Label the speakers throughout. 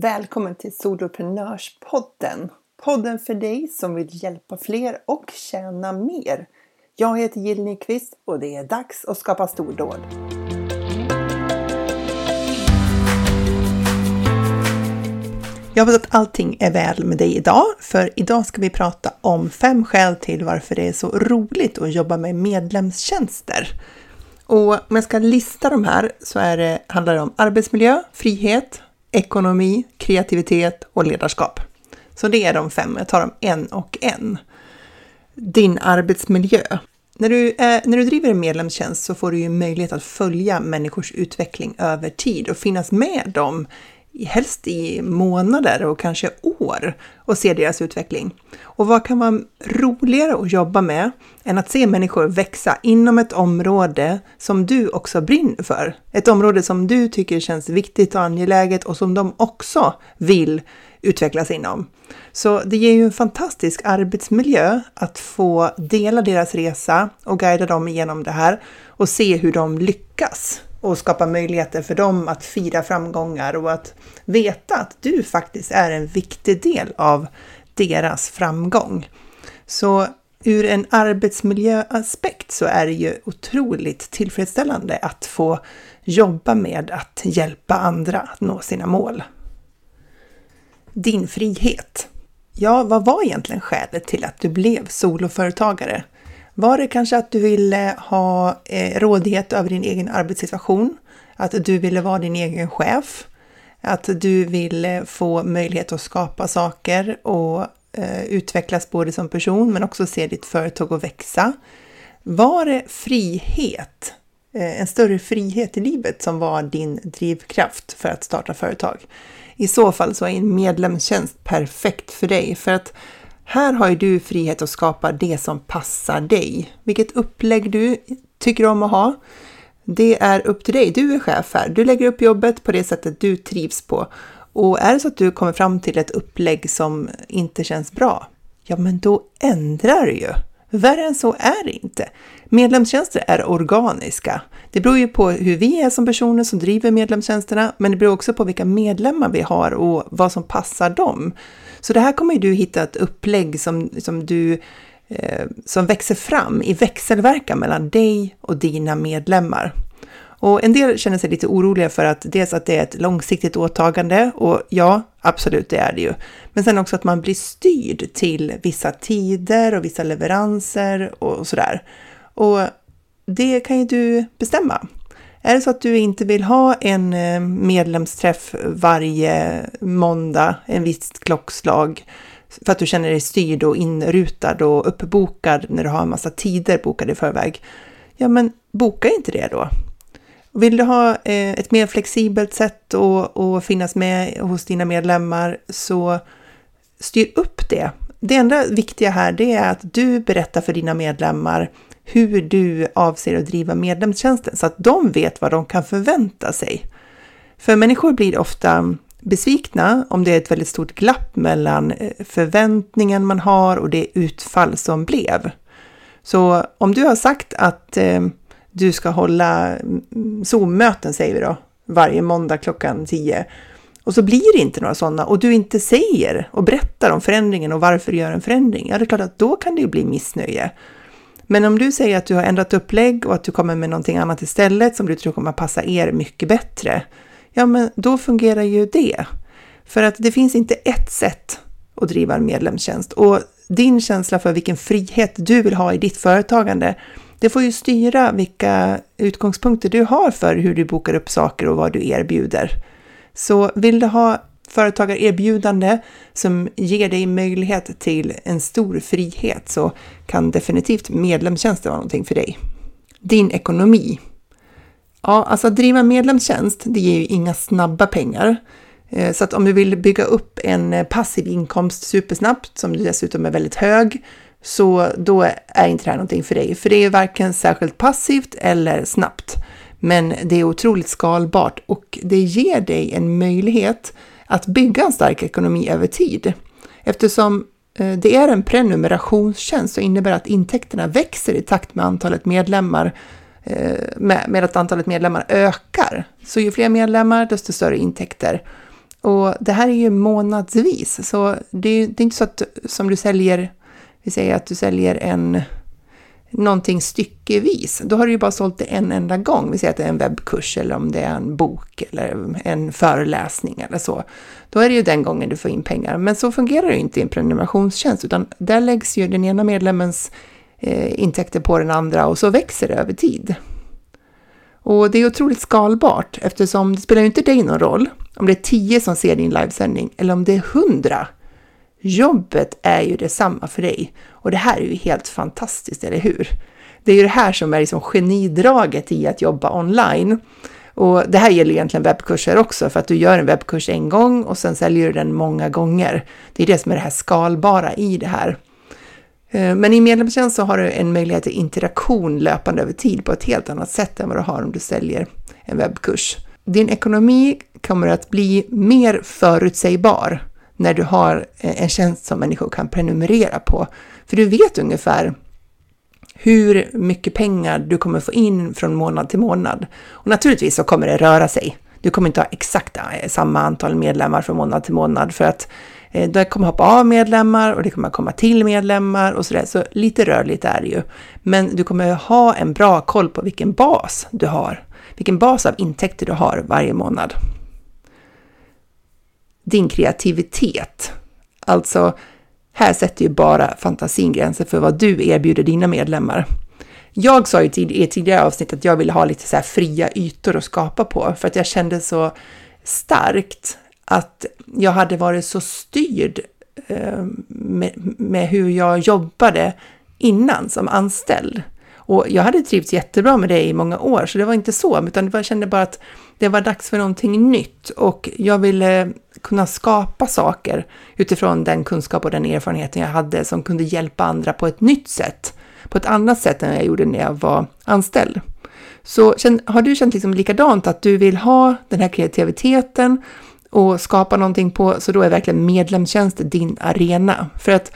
Speaker 1: Välkommen till Soloprenörspodden! Podden för dig som vill hjälpa fler och tjäna mer. Jag heter Jill Nyqvist och det är dags att skapa stordåd. Jag hoppas att allting är väl med dig idag, för idag ska vi prata om fem skäl till varför det är så roligt att jobba med medlemstjänster. Och om jag ska lista de här så är det, handlar det om arbetsmiljö, frihet, ekonomi, kreativitet och ledarskap. Så det är de fem, jag tar dem en och en. Din arbetsmiljö. När du, eh, när du driver en medlemstjänst så får du ju möjlighet att följa människors utveckling över tid och finnas med dem helst i månader och kanske år och se deras utveckling. Och vad kan vara roligare att jobba med än att se människor växa inom ett område som du också brinner för? Ett område som du tycker känns viktigt och angeläget och som de också vill utvecklas inom. Så det ger ju en fantastisk arbetsmiljö att få dela deras resa och guida dem igenom det här och se hur de lyckas och skapa möjligheter för dem att fira framgångar och att veta att du faktiskt är en viktig del av deras framgång. Så ur en arbetsmiljöaspekt så är det ju otroligt tillfredsställande att få jobba med att hjälpa andra att nå sina mål. Din frihet. Ja, vad var egentligen skälet till att du blev soloföretagare? Var det kanske att du ville ha eh, rådighet över din egen arbetssituation? Att du ville vara din egen chef? Att du ville få möjlighet att skapa saker och eh, utvecklas både som person men också se ditt företag att växa? Var det frihet, eh, en större frihet i livet som var din drivkraft för att starta företag? I så fall så är en medlemstjänst perfekt för dig för att här har ju du frihet att skapa det som passar dig. Vilket upplägg du tycker om att ha. Det är upp till dig. Du är chef här. Du lägger upp jobbet på det sättet du trivs på. Och är det så att du kommer fram till ett upplägg som inte känns bra, ja men då ändrar du ju. Värre än så är det inte. Medlemstjänster är organiska. Det beror ju på hur vi är som personer som driver medlemstjänsterna, men det beror också på vilka medlemmar vi har och vad som passar dem. Så det här kommer ju du hitta ett upplägg som, som du eh, som växer fram i växelverkan mellan dig och dina medlemmar. Och en del känner sig lite oroliga för att dels att det är ett långsiktigt åtagande och ja, absolut det är det ju. Men sen också att man blir styrd till vissa tider och vissa leveranser och sådär. Och det kan ju du bestämma. Är det så att du inte vill ha en eh, medlemsträff varje måndag, en viss klockslag, för att du känner dig styrd och inrutad och uppbokad när du har en massa tider bokade i förväg, ja men boka inte det då. Vill du ha eh, ett mer flexibelt sätt att finnas med hos dina medlemmar så styr upp det. Det enda viktiga här det är att du berättar för dina medlemmar hur du avser att driva medlemstjänsten så att de vet vad de kan förvänta sig. För människor blir ofta besvikna om det är ett väldigt stort glapp mellan eh, förväntningen man har och det utfall som blev. Så om du har sagt att eh, du ska hålla mm, Zoom-möten, säger vi då, varje måndag klockan 10 och så blir det inte några sådana och du inte säger och berättar om förändringen och varför du gör en förändring, ja det är klart att då kan det ju bli missnöje. Men om du säger att du har ändrat upplägg och att du kommer med någonting annat istället som du tror kommer passa er mycket bättre, ja men då fungerar ju det. För att det finns inte ett sätt att driva en medlemstjänst och din känsla för vilken frihet du vill ha i ditt företagande, det får ju styra vilka utgångspunkter du har för hur du bokar upp saker och vad du erbjuder. Så vill du ha företagarerbjudande som ger dig möjlighet till en stor frihet så kan definitivt medlemstjänster vara någonting för dig. Din ekonomi. Ja, alltså att driva medlemstjänst, det ger ju inga snabba pengar. Eh, så att om du vill bygga upp en passiv inkomst supersnabbt, som dessutom är väldigt hög, så då är inte det här någonting för dig. För det är varken särskilt passivt eller snabbt. Men det är otroligt skalbart och det ger dig en möjlighet att bygga en stark ekonomi över tid. Eftersom eh, det är en prenumerationstjänst så innebär att intäkterna växer i takt med antalet medlemmar eh, med, med, att antalet medlemmar ökar. Så ju fler medlemmar, desto större intäkter. Och det här är ju månadsvis, så det, det är inte så att som du säljer, vi säger att du säljer en någonting styckevis, då har du ju bara sålt det en enda gång. Vi säger att det är en webbkurs eller om det är en bok eller en föreläsning eller så. Då är det ju den gången du får in pengar. Men så fungerar det ju inte i en prenumerationstjänst, utan där läggs ju den ena medlemmens eh, intäkter på den andra och så växer det över tid. Och det är otroligt skalbart eftersom det spelar ju inte dig någon roll om det är tio som ser din livesändning eller om det är hundra. Jobbet är ju detsamma för dig och det här är ju helt fantastiskt, eller hur? Det är ju det här som är liksom genidraget i att jobba online. Och det här gäller egentligen webbkurser också, för att du gör en webbkurs en gång och sen säljer du den många gånger. Det är det som är det här skalbara i det här. Eh, men i medlemstjänst så har du en möjlighet till interaktion löpande över tid på ett helt annat sätt än vad du har om du säljer en webbkurs. Din ekonomi kommer att bli mer förutsägbar när du har eh, en tjänst som människor kan prenumerera på. För du vet ungefär hur mycket pengar du kommer få in från månad till månad. Och naturligtvis så kommer det röra sig. Du kommer inte ha exakt eh, samma antal medlemmar från månad till månad för att eh, det kommer hoppa av medlemmar och det kommer komma till medlemmar och sådär. Så lite rörligt är det ju. Men du kommer ha en bra koll på vilken bas du har. Vilken bas av intäkter du har varje månad. Din kreativitet. Alltså här sätter ju bara fantasin gränser för vad du erbjuder dina medlemmar. Jag sa ju i ett tidigare avsnitt att jag ville ha lite så här fria ytor att skapa på för att jag kände så starkt att jag hade varit så styrd eh, med, med hur jag jobbade innan som anställd. Och jag hade trivts jättebra med det i många år, så det var inte så, utan jag kände bara att det var dags för någonting nytt och jag ville kunna skapa saker utifrån den kunskap och den erfarenheten jag hade som kunde hjälpa andra på ett nytt sätt, på ett annat sätt än jag gjorde när jag var anställd. Så har du känt liksom likadant att du vill ha den här kreativiteten och skapa någonting på, så då är verkligen medlemstjänst din arena. För att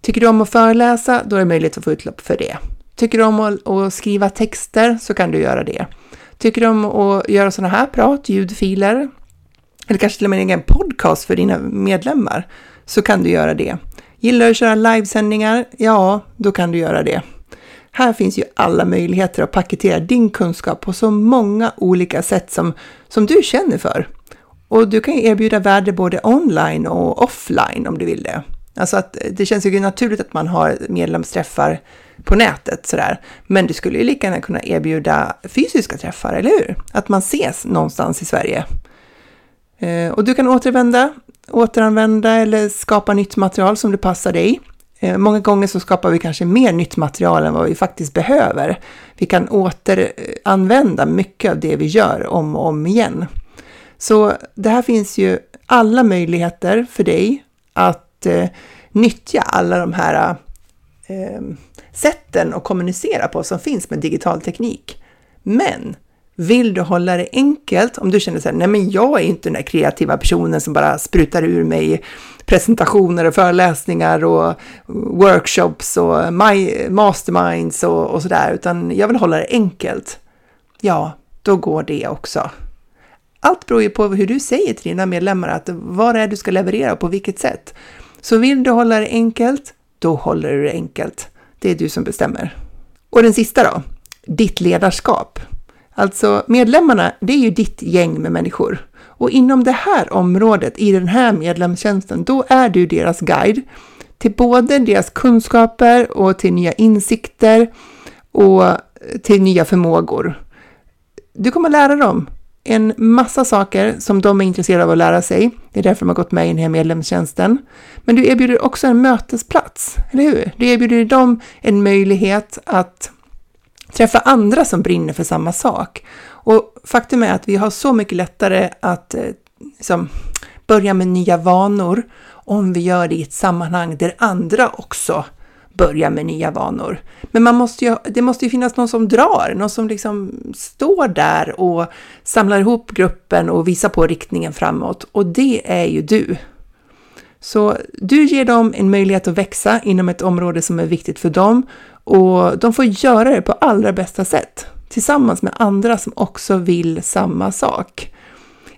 Speaker 1: tycker du om att föreläsa, då är det möjligt att få utlopp för det. Tycker du om att, skriva texter så kan du göra det. Tycker du om att göra sådana här prat, ljudfiler, eller kanske till och med en egen podcast för dina medlemmar, så kan du göra det. Gillar du att köra livesändningar? Ja, då kan du göra det. Här finns ju alla möjligheter att paketera din kunskap på så många olika sätt som, som du känner för. Och du kan erbjuda värde både online och offline om du vill det. Alltså att eh, det känns ju naturligt att man har medlemsträffar på nätet sådär. Men du skulle ju lika gärna kunna erbjuda fysiska träffar, eller hur? Att man ses någonstans i Sverige. Eh, och du kan återvända, återanvända eller skapa nytt material som det passar dig. Eh, många gånger så skapar vi kanske mer nytt material än vad vi faktiskt behöver. Vi kan återanvända mycket av det vi gör om och om igen. Så det här finns ju alla möjligheter för dig att eh, nyttja alla de här eh, sätten att kommunicera på som finns med digital teknik. Men vill du hålla det enkelt, om du känner så här, nej men jag är inte den där kreativa personen som bara sprutar ur mig presentationer och föreläsningar och workshops och my, masterminds och, och sådär, utan jag vill hålla det enkelt. Ja, då går det också. Allt beror ju på hur du säger till dina medlemmar att vad det är du ska leverera och på vilket sätt. Så vill du hålla det enkelt, då håller du det enkelt. Det är du som bestämmer. Och den sista då, ditt ledarskap. Alltså medlemmarna, det är ju ditt gäng med människor. Och inom det här området, i den här medlemstjänsten, då är du deras guide till både deras kunskaper och till nya insikter och till nya förmågor. Du kommer lära dem en massa saker som de är intresserade av att lära sig. Det är därför de har gått med i den här medlemstjänsten. Men du erbjuder också en mötesplats, eller hur? Du erbjuder dem en möjlighet att träffa andra som brinner för samma sak. Och faktum är att vi har så mycket lättare att eh, liksom, börja med nya vanor om vi gör det i ett sammanhang där andra också börja med nya vanor. Men man måste ju, det måste ju finnas någon som drar, någon som liksom står där och samlar ihop gruppen och visar på riktningen framåt. Och det är ju du. Så du ger dem en möjlighet att växa inom ett område som är viktigt för dem och de får göra det på allra bästa sätt tillsammans med andra som också vill samma sak.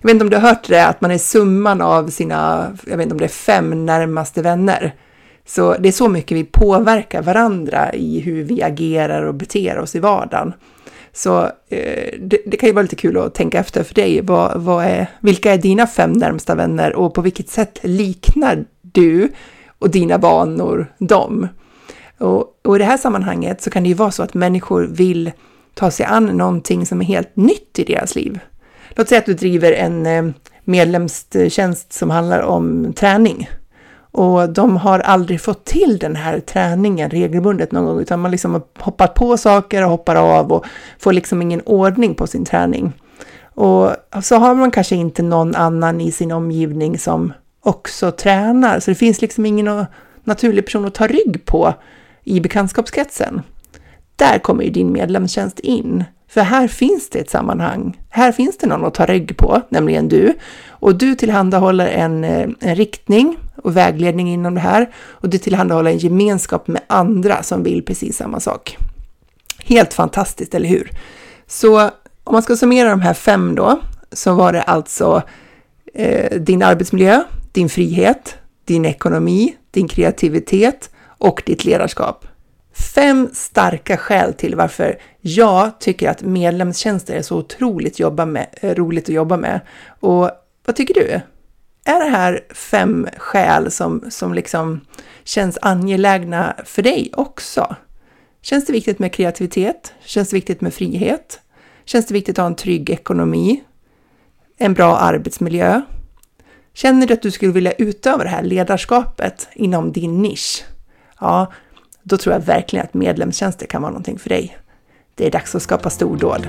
Speaker 1: jag vet inte om du har hört det, att man är summan av sina, jag vet inte om det är fem närmaste vänner. Så det är så mycket vi påverkar varandra i hur vi agerar och beter oss i vardagen. Så eh, det, det, kan ju vara lite kul att tänka efter för dig. Vad, vad är, vilka är dina fem närmsta vänner och på vilket sätt liknar du och dina vanor dem? Och, och i det här sammanhanget så kan det ju vara så att människor vill ta sig an någonting som är helt nytt i deras liv. Låt säga att du driver en eh, medlemstjänst som handlar om träning och de har aldrig fått till den här träningen regelbundet någon gång, utan man liksom har hoppat på saker och hoppar av och får liksom ingen ordning på sin träning. Och så har man kanske inte någon annan i sin omgivning som också tränar, så det finns liksom ingen naturlig person att ta rygg på i bekantskapskretsen. Där kommer ju din medlemstjänst in. För här finns det ett sammanhang. Här finns det någon att ta rygg på, nämligen du. Och du tillhandahåller en, eh, en riktning och vägledning inom det här. Och du tillhandahåller en gemenskap med andra som vill precis samma sak. Helt fantastiskt, eller hur? Så om man ska summera de här fem då, så var det alltså eh, din arbetsmiljö, din frihet, din ekonomi, din kreativitet och ditt ledarskap. Fem starka skäl till varför jag tycker att medlemstjänster är så otroligt jobba med, eh, roligt att jobba med. Och vad tycker du? Är det här fem skäl som, som liksom känns angelägna för dig också? Känns det viktigt med kreativitet? Känns det viktigt med frihet? Känns det viktigt att ha en trygg ekonomi? En bra arbetsmiljö? Känner du att du skulle vilja utöva det här ledarskapet inom din nisch? Ja, då tror jag verkligen att medlemstjänster kan vara någonting för dig. Det är dags att skapa stordåd.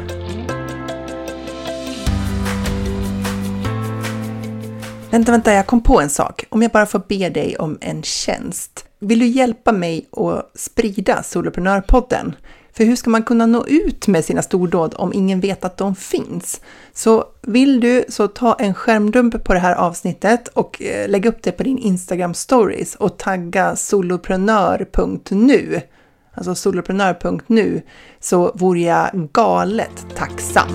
Speaker 1: Vänta, vänta, jag kom på en sak. Om jag bara får be dig om en tjänst. Vill du hjälpa mig att sprida Soloprenörpodden? För hur ska man kunna nå ut med sina stordåd om ingen vet att de finns? Så vill du så ta en skärmdump på det här avsnittet och eh, lägg upp det på din Instagram stories och tagga soloprenör.nu, alltså soloprenör.nu, så vore jag galet tacksam.